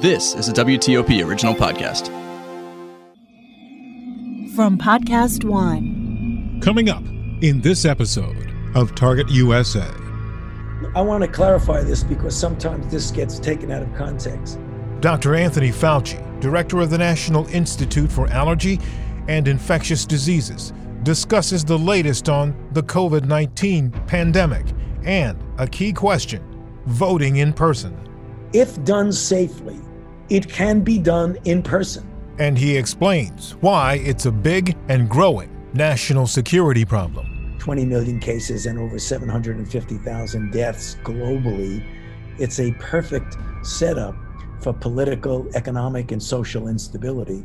This is a WTOP original podcast. From Podcast One. Coming up in this episode of Target USA. I want to clarify this because sometimes this gets taken out of context. Dr. Anthony Fauci, director of the National Institute for Allergy and Infectious Diseases, discusses the latest on the COVID 19 pandemic and a key question voting in person. If done safely, it can be done in person. And he explains why it's a big and growing national security problem. 20 million cases and over 750,000 deaths globally. It's a perfect setup for political, economic, and social instability,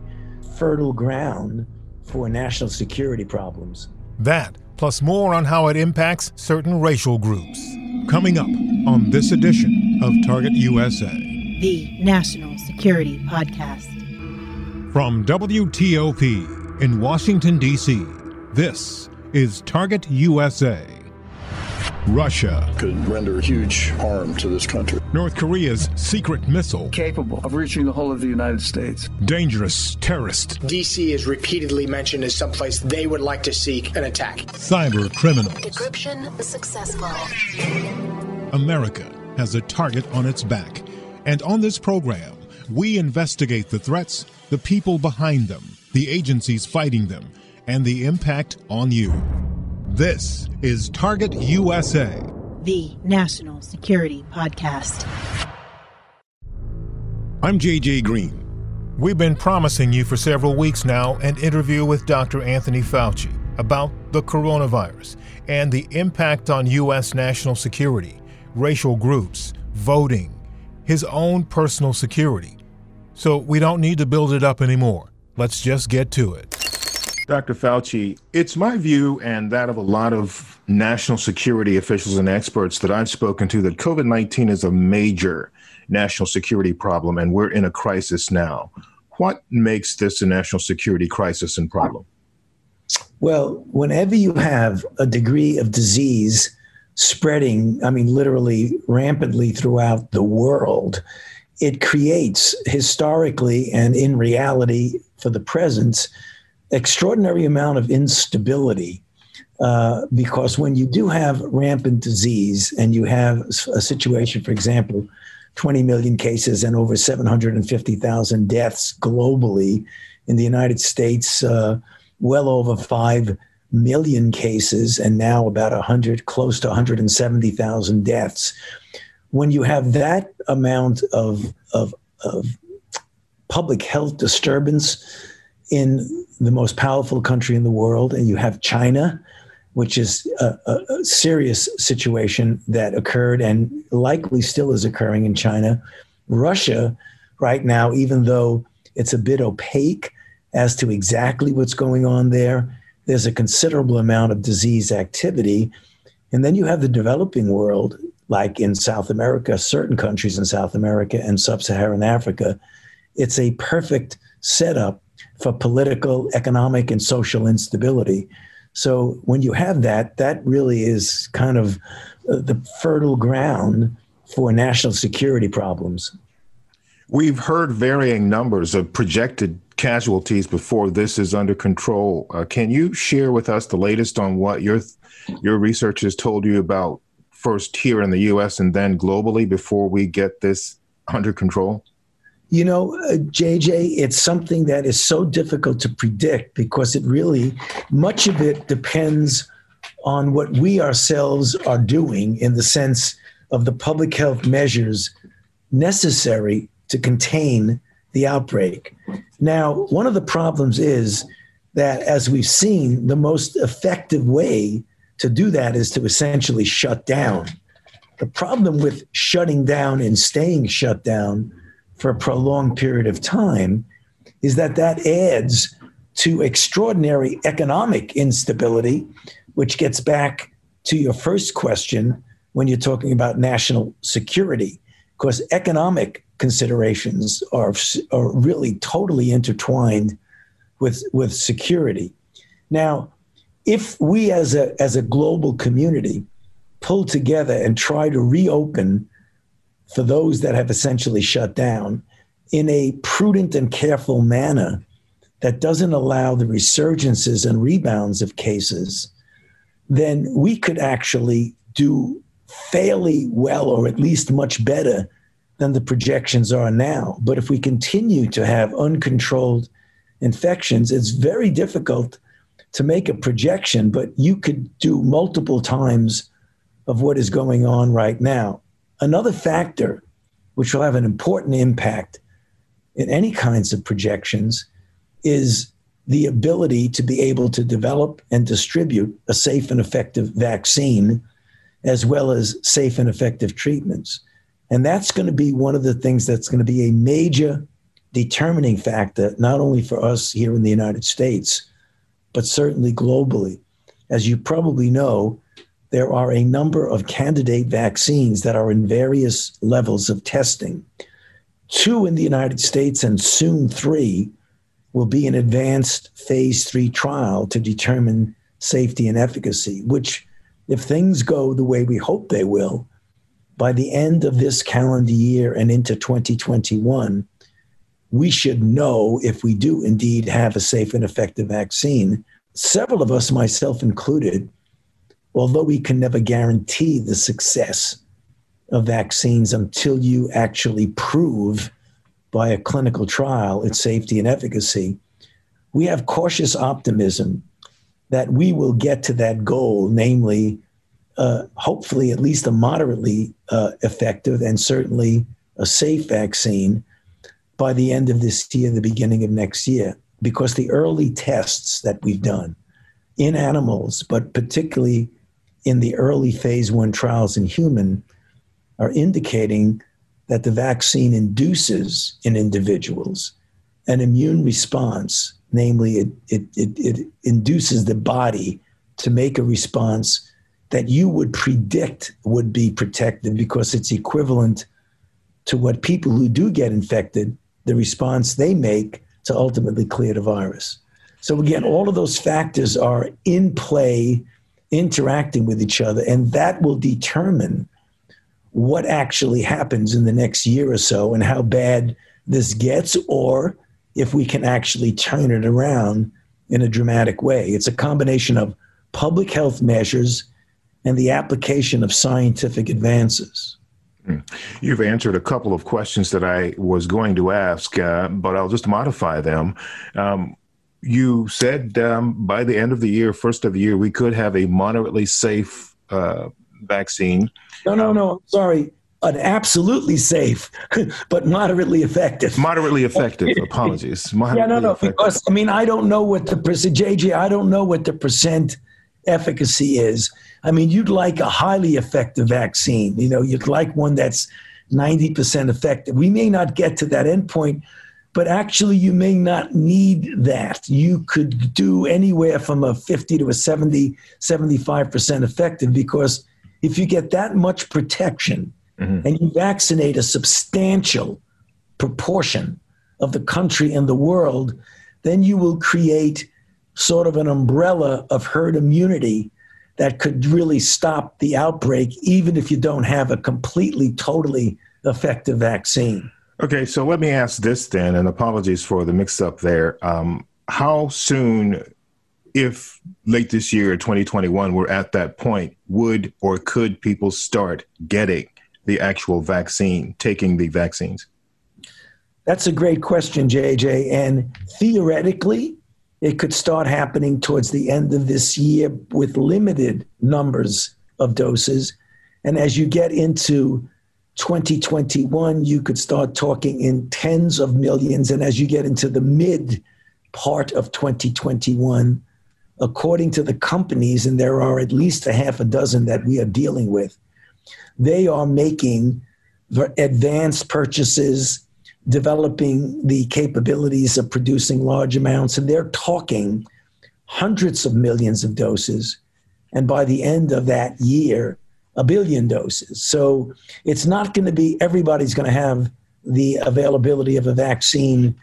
fertile ground for national security problems. That, plus more on how it impacts certain racial groups. Coming up on this edition of Target USA, the National Security Podcast. From WTOP in Washington, D.C., this is Target USA. Russia could render huge harm to this country. North Korea's secret missile capable of reaching the whole of the United States. Dangerous terrorist. DC is repeatedly mentioned as someplace they would like to seek an attack. Cyber criminals. Decryption successful. America has a target on its back. And on this program, we investigate the threats, the people behind them, the agencies fighting them, and the impact on you. This is Target USA, the National Security Podcast. I'm JJ Green. We've been promising you for several weeks now an interview with Dr. Anthony Fauci about the coronavirus and the impact on U.S. national security, racial groups, voting, his own personal security. So we don't need to build it up anymore. Let's just get to it. Dr. Fauci, it's my view and that of a lot of national security officials and experts that I've spoken to that COVID 19 is a major national security problem and we're in a crisis now. What makes this a national security crisis and problem? Well, whenever you have a degree of disease spreading, I mean, literally rampantly throughout the world, it creates historically and in reality for the present extraordinary amount of instability uh, because when you do have rampant disease and you have a situation, for example, 20 million cases and over 750,000 deaths globally, in the United States, uh, well over 5 million cases and now about 100, close to 170,000 deaths. When you have that amount of, of, of public health disturbance in the most powerful country in the world, and you have China, which is a, a, serious situation that occurred and likely still is occurring in China. Russia, right now, even though it's a bit opaque as to exactly what's going on there, there's a considerable amount of disease activity. And then you have the developing world, like in South America, certain countries in South America and sub Saharan Africa. It's a perfect setup for political, economic, and social instability. So when you have that, that really is kind of uh, the fertile ground for national security problems. We've heard varying numbers of projected casualties before this is under control. Uh, can you share with us the latest on what your your research has told you about first here in the U.S. and then globally before we get this under control? You know, uh, JJ, it's something that is so difficult to predict because it really, much of it depends on what we ourselves are doing in the sense of the public health measures necessary to contain the outbreak. Now, one of the problems is that, as we've seen, the most effective way to do that is to essentially shut down. The problem with shutting down and staying shut down for a prolonged period of time is that that adds to extraordinary economic instability, which gets back to your first question when you're talking about national security, because economic considerations are, are really totally intertwined with, with security. Now, if we as a, as a global community pull together and try to reopen for those that have essentially shut down in a prudent and careful manner that doesn't allow the resurgences and rebounds of cases, then we could actually do fairly well, or at least much better than the projections are now. But if we continue to have uncontrolled infections, it's very difficult to make a projection, but you could do multiple times of what is going on right now. Another factor which will have an important impact in any kinds of projections is the ability to be able to develop and distribute a safe and effective vaccine as well as safe and effective treatments. And that's going to be one of the things that's going to be a major determining factor, not only for us here in the United States, but certainly globally. As you probably know, there are a number of candidate vaccines that are in various levels of testing. Two in the United States and soon three will be an advanced phase three trial to determine safety and efficacy, which, if things go the way we hope they will, by the end of this calendar year and into 2021, we should know if we do indeed have a safe and effective vaccine. Several of us, myself included, although we can never guarantee the success of vaccines until you actually prove by a clinical trial its safety and efficacy, we have cautious optimism that we will get to that goal, namely, uh, hopefully, at least a moderately uh, effective and certainly a safe vaccine by the end of this year, the beginning of next year, because the early tests that we've done in animals, but particularly in the early phase one trials in human are indicating that the vaccine induces in individuals an immune response, namely, it, it, it, it induces the body to make a response that you would predict would be protected because it's equivalent to what people who do get infected, the response they make to ultimately clear the virus. So, again, all of those factors are in play interacting with each other, and that will determine what actually happens in the next year or so and how bad this gets, or if we can actually turn it around in a dramatic way. It's a combination of public health measures and the application of scientific advances. Hmm. You've answered a couple of questions that I was going to ask, uh, but I'll just modify them. Um, you said um, by the end of the year, first of the year, we could have a moderately safe uh, vaccine. No, no, no. Sorry. An absolutely safe, but moderately effective. Moderately effective. Apologies. Moderately yeah, no, no. Effective. Because I mean, I don't know what the percent, JJ. I don't know what the percent efficacy is. I mean, you'd like a highly effective vaccine. You know, you'd like one that's ninety percent effective. We may not get to that endpoint, but actually you may not need that. You could do anywhere from a 50 to a 70, 75% effective because if you get that much protection mm-hmm. and you vaccinate a substantial proportion of the country and the world, then you will create sort of an umbrella of herd immunity that could really stop the outbreak, even if you don't have a completely, totally effective vaccine. Okay, so let me ask this then, and apologies for the mix up there. Um, how soon, if late this year, 2021, we're at that point, would or could people start getting the actual vaccine, taking the vaccines? That's a great question, JJ. And theoretically, it could start happening towards the end of this year with limited numbers of doses. And as you get into 2021, you could start talking in tens of millions. And as you get into the mid part of 2021, according to the companies, and there are at least a half a dozen that we are dealing with, they are making advanced purchases, developing the capabilities of producing large amounts, and they're talking hundreds of millions of doses. And by the end of that year, a billion doses. So it's not going to be everybody's going to have the availability of a vaccine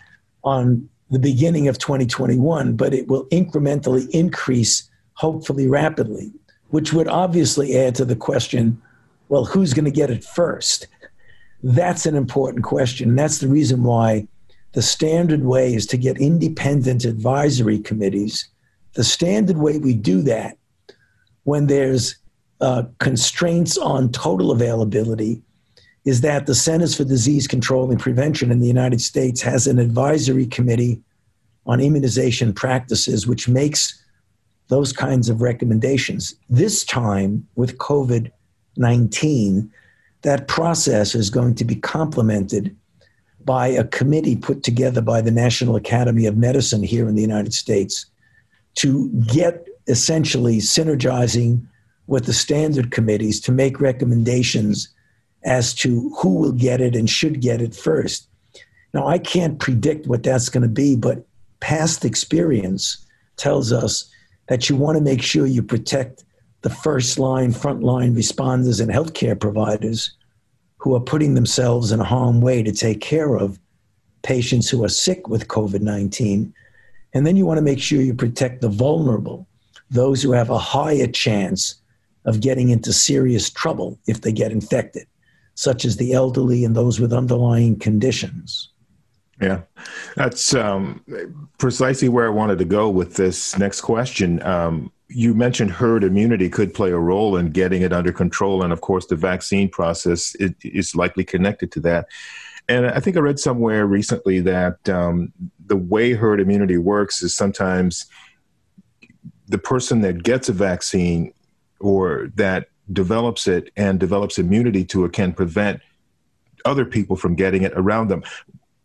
on the beginning of 2021, but it will incrementally increase, hopefully rapidly, which would obviously add to the question well, who's going to get it first? That's an important question. That's the reason why the standard way is to get independent advisory committees. The standard way we do that when there's uh, constraints on total availability is that the Centers for Disease Control and Prevention in the United States has an advisory committee on immunization practices, which makes those kinds of recommendations. This time with COVID 19, that process is going to be complemented by a committee put together by the National Academy of Medicine here in the United States to get essentially synergizing with the standard committees to make recommendations as to who will get it and should get it first. Now, I can't predict what that's going to be, but past experience tells us that you want to make sure you protect the first line, front line responders and healthcare providers who are putting themselves in a harm way to take care of patients who are sick with COVID 19. And then you want to make sure you protect the vulnerable, those who have a higher chance of getting into serious trouble if they get infected such as the elderly and those with underlying conditions. Yeah, that's um, precisely where I wanted to go with this next question. Um, you mentioned herd immunity could play a role in getting it under control, and of course, the vaccine process is likely connected to that. And I think I read somewhere recently that um, the way herd immunity works is sometimes the person that gets a vaccine or that develops it and develops immunity to it can prevent other people from getting it around them.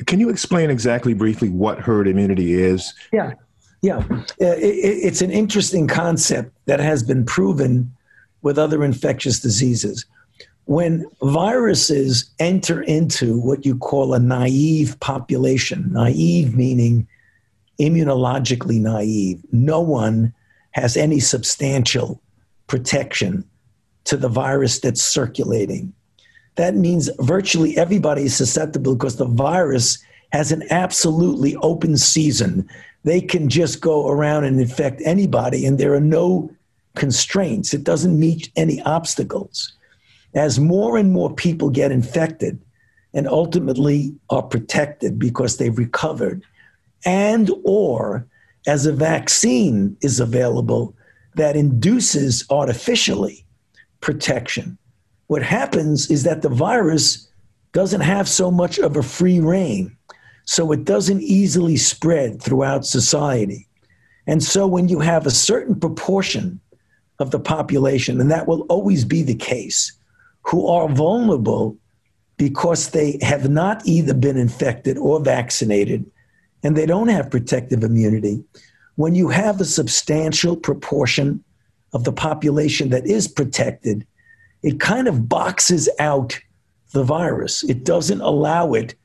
Can you explain exactly briefly what herd immunity is? Yeah, yeah. Uh, it, it's an interesting concept that has been proven with other infectious diseases. When viruses enter into what you call a naive population, naive meaning immunologically naive, no one has any substantial protection to the virus that's circulating. That means virtually everybody is susceptible because the virus has an absolutely open season. They can just go around and infect anybody, and there are no constraints. It doesn't meet any obstacles. As more and more people get infected and ultimately are protected because they've recovered, and or as a vaccine is available that induces artificially protection. What happens is that the virus doesn't have so much of a free reign, so it doesn't easily spread throughout society. And so when you have a certain proportion of the population, and that will always be the case, who are vulnerable because they have not either been infected or vaccinated and they don't have protective immunity, when you have a substantial proportion of the population that is protected, it kind of boxes out the virus. It doesn't allow it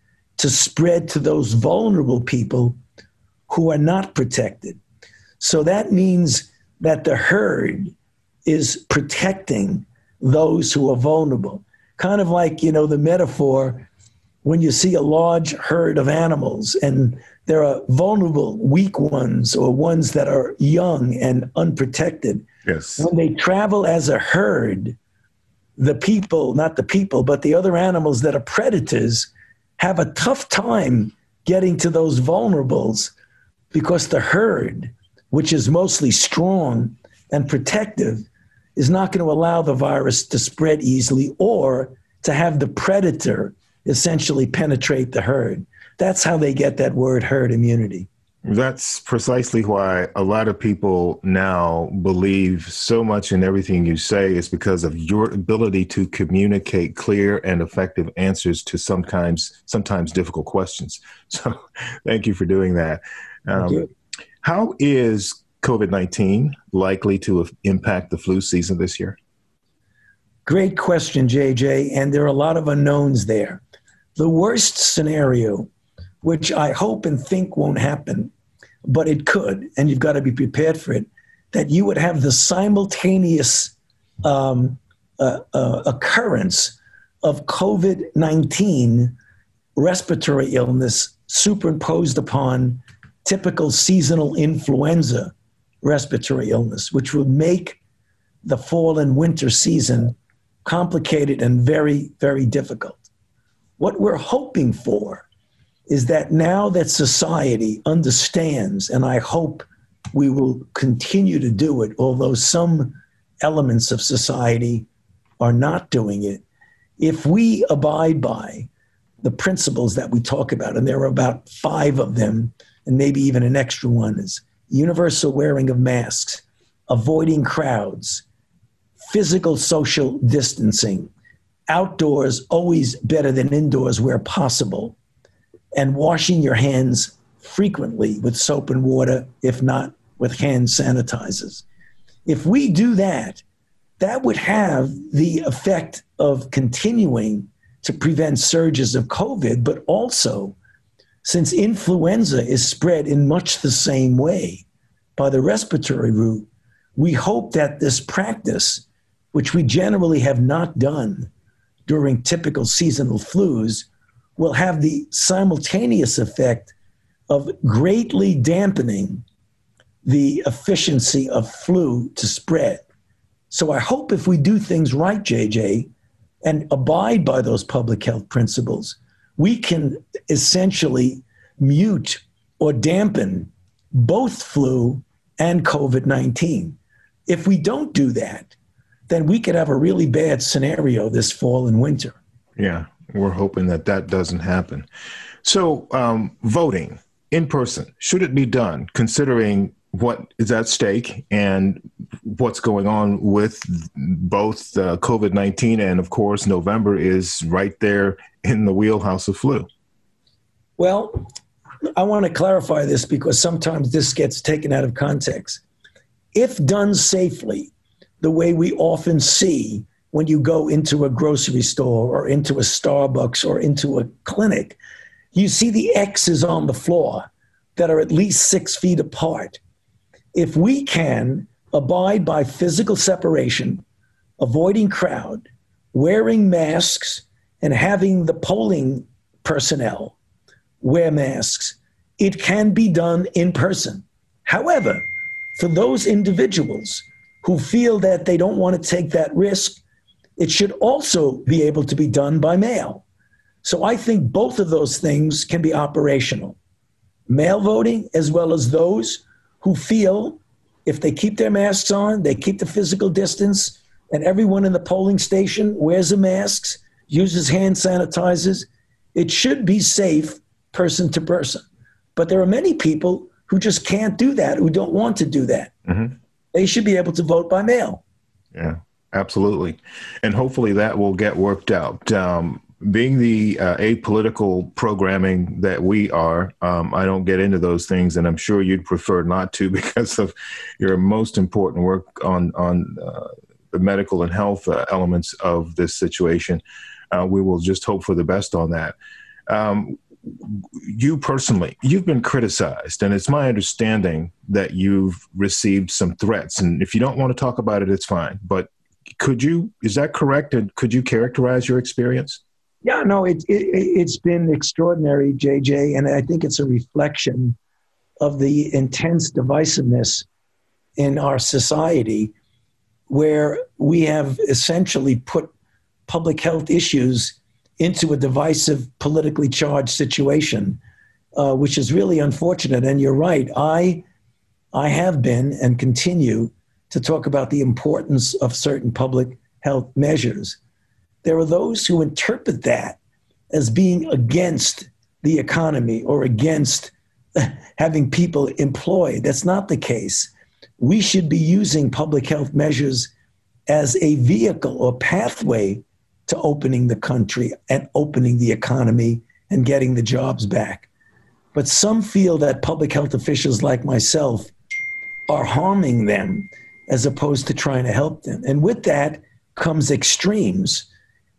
to spread to those vulnerable people who are not protected. So that means that the herd is protecting those who are vulnerable. Kind of like, you know, the metaphor when you see a large herd of animals and there are vulnerable, weak ones or ones that are young and unprotected. Yes. When they travel as a herd, the people, not the people, but the other animals that are predators have a tough time getting to those vulnerables because the herd, which is mostly strong and protective, is not going to allow the virus to spread easily or to have the predator essentially penetrate the herd. That's how they get that word herd immunity. That's precisely why a lot of people now believe so much in everything you say is because of your ability to communicate clear and effective answers to sometimes sometimes difficult questions. So, thank you for doing that. Um, how is COVID nineteen likely to impact the flu season this year? Great question, JJ. And there are a lot of unknowns there. The worst scenario which I hope and think won't happen, but it could, and you've got to be prepared for it, that you would have the simultaneous um, uh, uh, occurrence of COVID 19 respiratory illness superimposed upon typical seasonal influenza respiratory illness, which would make the fall and winter season complicated and very, very difficult. What we're hoping for is that now that society understands, and I hope we will continue to do it, although some elements of society are not doing it, if we abide by the principles that we talk about, and there are about five of them, and maybe even an extra one is universal wearing of masks, avoiding crowds, physical social distancing, outdoors always better than indoors where possible, and washing your hands frequently with soap and water, if not with hand sanitizers. If we do that, that would have the effect of continuing to prevent surges of COVID, but also since influenza is spread in much the same way by the respiratory route, we hope that this practice, which we generally have not done during typical seasonal flus, will have the simultaneous effect of greatly dampening the efficiency of flu to spread. So I hope if we do things right, JJ, and abide by those public health principles, we can essentially mute or dampen both flu and COVID 19. If we don't do that, then we could have a really bad scenario this fall and winter. Yeah, we're hoping that that doesn't happen. So, um, voting in person, should it be done considering what is at stake and what's going on with both uh, COVID 19 and, of course, November is right there in the wheelhouse of flu. Well, I want to clarify this because sometimes this gets taken out of context. If done safely, the way we often see when you go into a grocery store or into a Starbucks or into a clinic, you see the X's on the floor that are at least six feet apart if we can abide by physical separation, avoiding crowd, wearing masks, and having the polling personnel wear masks, it can be done in person. However, for those individuals who feel that they don't want to take that risk, it should also be able to be done by mail. So I think both of those things can be operational mail voting, as well as those who feel if they keep their masks on, they keep the physical distance, and everyone in the polling station wears the masks, uses hand sanitizers, it should be safe person to person. But there are many people who just can't do that, who don't want to do that. Mm-hmm. They should be able to vote by mail. Yeah, absolutely. And hopefully that will get worked out. Um, being the uh, apolitical programming that we are, um, I don't get into those things, and I'm sure you'd prefer not to because of your most important work on on uh, the medical and health uh, elements of this situation. Uh, we will just hope for the best on that. Um, you personally, you've been criticized, and it's my understanding that you've received some threats. And if you don't want to talk about it, it's fine. But could you? Is that correct? And could you characterize your experience? Yeah, no, it, it, has been extraordinary, JJ, and I think it's a reflection of the intense divisiveness in our society where we have essentially put public health issues into a divisive, politically charged situation, uh, which is really unfortunate. And you're right, I, I have been and continue to talk about the importance of certain public health measures there are those who interpret that as being against the economy or against having people employed. That's not the case. We should be using public health measures as a vehicle or pathway to opening the country and opening the economy and getting the jobs back. But some feel that public health officials like myself are harming them as opposed to trying to help them. And with that comes extremes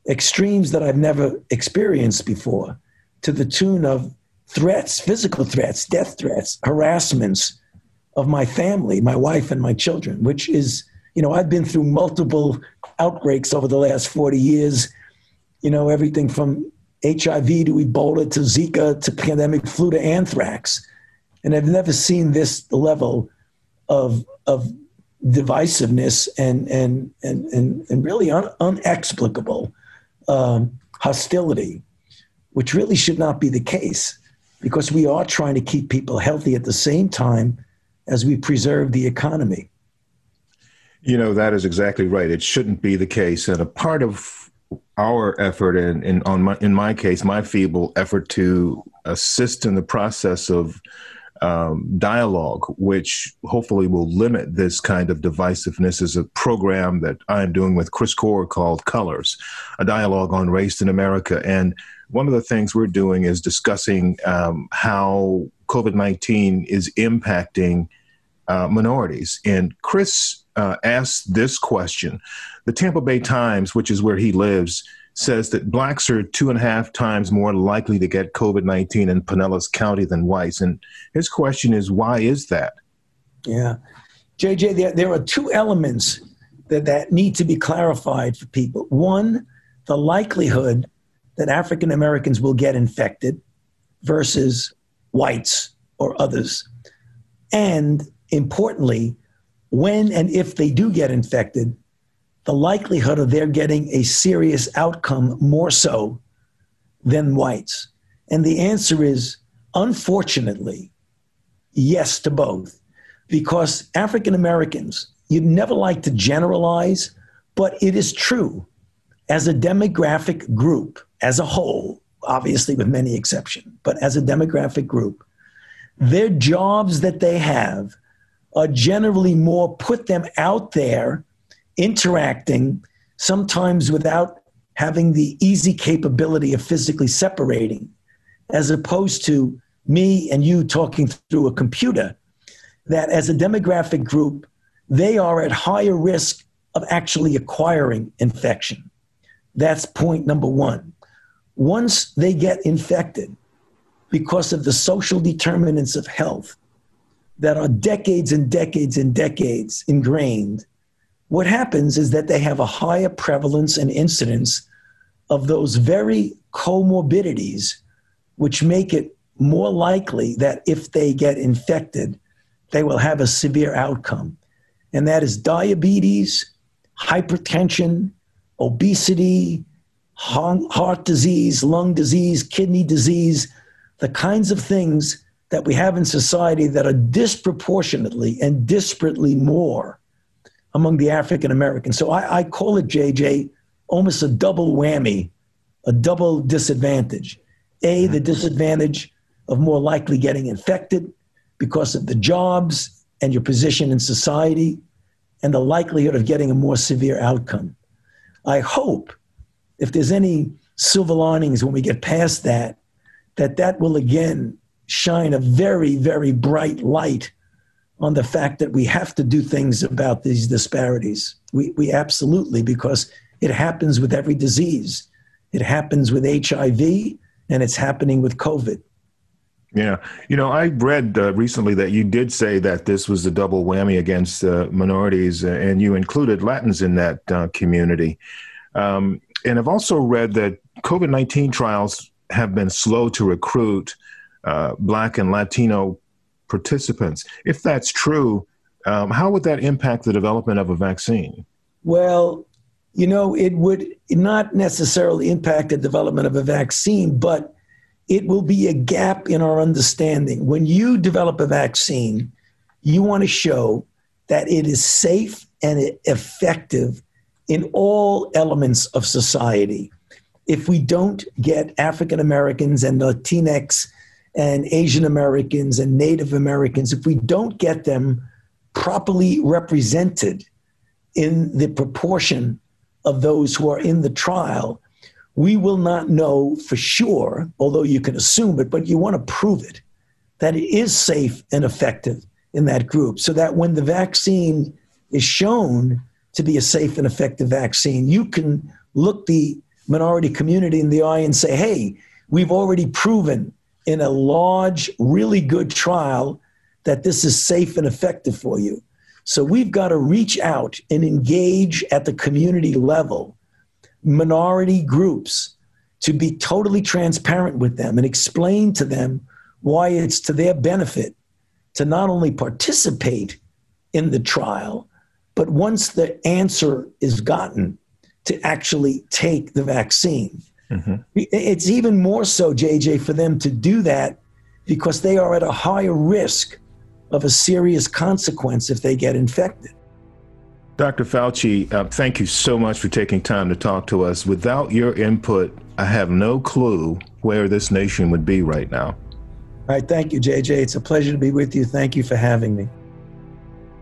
extremes that I've never experienced before, to the tune of threats, physical threats, death threats, harassments of my family, my wife and my children, which is, you know, I've been through multiple outbreaks over the last 40 years, you know, everything from HIV to Ebola to Zika to pandemic flu to anthrax. And I've never seen this level of, of divisiveness and, and, and, and, and really un, unexplicable um, hostility which really should not be the case because we are trying to keep people healthy at the same time as we preserve the economy. You know, that is exactly right. It shouldn't be the case. And a part of our effort, and in, on my, in my case, my feeble effort to assist in the process of um, dialogue, which hopefully will limit this kind of divisiveness, is a program that I'm doing with Chris Core called Colors, a dialogue on race in America. And one of the things we're doing is discussing um, how COVID 19 is impacting uh, minorities. And Chris uh, asked this question The Tampa Bay Times, which is where he lives, says that blacks are two and a half times more likely to get COVID 19 in Pinellas County than whites. And his question is, why is that? Yeah. JJ, there, there are two elements that, that need to be clarified for people. One, the likelihood that African Americans will get infected versus whites or others. And importantly, when and if they do get infected, the likelihood of their getting a serious outcome more so than whites? And the answer is unfortunately, yes to both. Because African Americans, you'd never like to generalize, but it is true as a demographic group, as a whole, obviously with many exceptions, but as a demographic group, their jobs that they have are generally more put them out there interacting, sometimes without having the easy capability of physically separating, as opposed to me and you talking through a computer, that as a demographic group, they are at higher risk of actually acquiring infection. That's point number one. Once they get infected, because of the social determinants of health that are decades and decades and decades ingrained, what happens is that they have a higher prevalence and incidence of those very comorbidities, which make it more likely that if they get infected, they will have a severe outcome. And that is diabetes, hypertension, obesity, heart disease, lung disease, kidney disease, the kinds of things that we have in society that are disproportionately and disparately more among the African Americans. So I, I call it, JJ, almost a double whammy, a double disadvantage. A, the mm-hmm. disadvantage of more likely getting infected because of the jobs and your position in society, and the likelihood of getting a more severe outcome. I hope if there's any silver linings when we get past that, that that will again shine a very, very bright light on the fact that we have to do things about these disparities. We, we absolutely, because it happens with every disease. It happens with HIV and it's happening with COVID. Yeah. You know, I read uh, recently that you did say that this was a double whammy against uh, minorities, uh, and you included Latins in that uh, community. Um, and I've also read that COVID 19 trials have been slow to recruit uh, Black and Latino participants. If that's true, um, how would that impact the development of a vaccine? Well, you know, it would not necessarily impact the development of a vaccine, but it will be a gap in our understanding. When you develop a vaccine, you want to show that it is safe and effective in all elements of society. If we don't get African Americans and Latinx and Asian Americans and Native Americans, if we don't get them properly represented in the proportion of those who are in the trial, we will not know for sure, although you can assume it, but you want to prove it, that it is safe and effective in that group so that when the vaccine is shown to be a safe and effective vaccine, you can look the minority community in the eye and say, hey, we've already proven in a large, really good trial that this is safe and effective for you. So we've got to reach out and engage at the community level, minority groups, to be totally transparent with them and explain to them why it's to their benefit to not only participate in the trial, but once the answer is gotten, to actually take the vaccine. Mm-hmm. It's even more so, JJ, for them to do that because they are at a higher risk of a serious consequence if they get infected. Dr. Fauci, uh, thank you so much for taking time to talk to us. Without your input, I have no clue where this nation would be right now. All right. Thank you, JJ. It's a pleasure to be with you. Thank you for having me.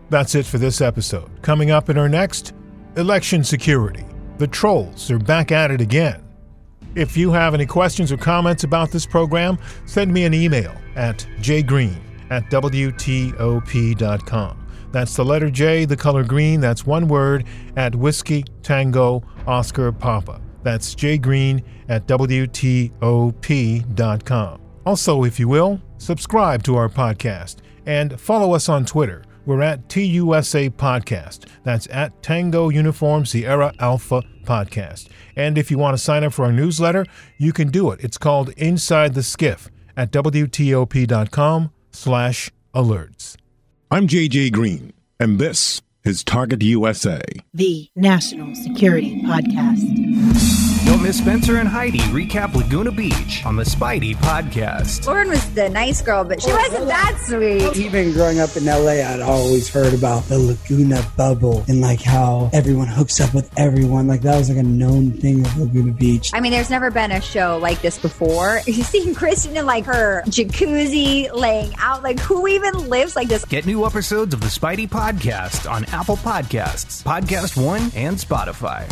That's it for this episode. Coming up in our next election security. The trolls are back at it again. If you have any questions or comments about this program, send me an email at jgreen at WTOP.com. That's the letter J, the color green, that's one word, at Whiskey Tango Oscar Papa. That's jgreen at WTOP.com. Also, if you will, subscribe to our podcast and follow us on Twitter. We're at TUSA Podcast. That's at Tango Uniform Sierra Alpha Podcast. And if you want to sign up for our newsletter, you can do it. It's called Inside the Skiff at WTOP.com slash alerts. I'm JJ Green, and this is Target USA, the National Security Podcast. Don't miss Spencer and Heidi recap Laguna Beach on the Speidi podcast. Lauren was the nice girl, but she wasn't that sweet. Even growing up in LA, I'd always heard about the Laguna bubble and like how everyone hooks up with everyone. Like that was like a known thing of Laguna Beach. I mean, there's never been a show like this before. You see Kristen in like her jacuzzi laying out. Like who even lives like this? Get new episodes of the Speidi podcast on Apple Podcasts, Podcast One, and Spotify.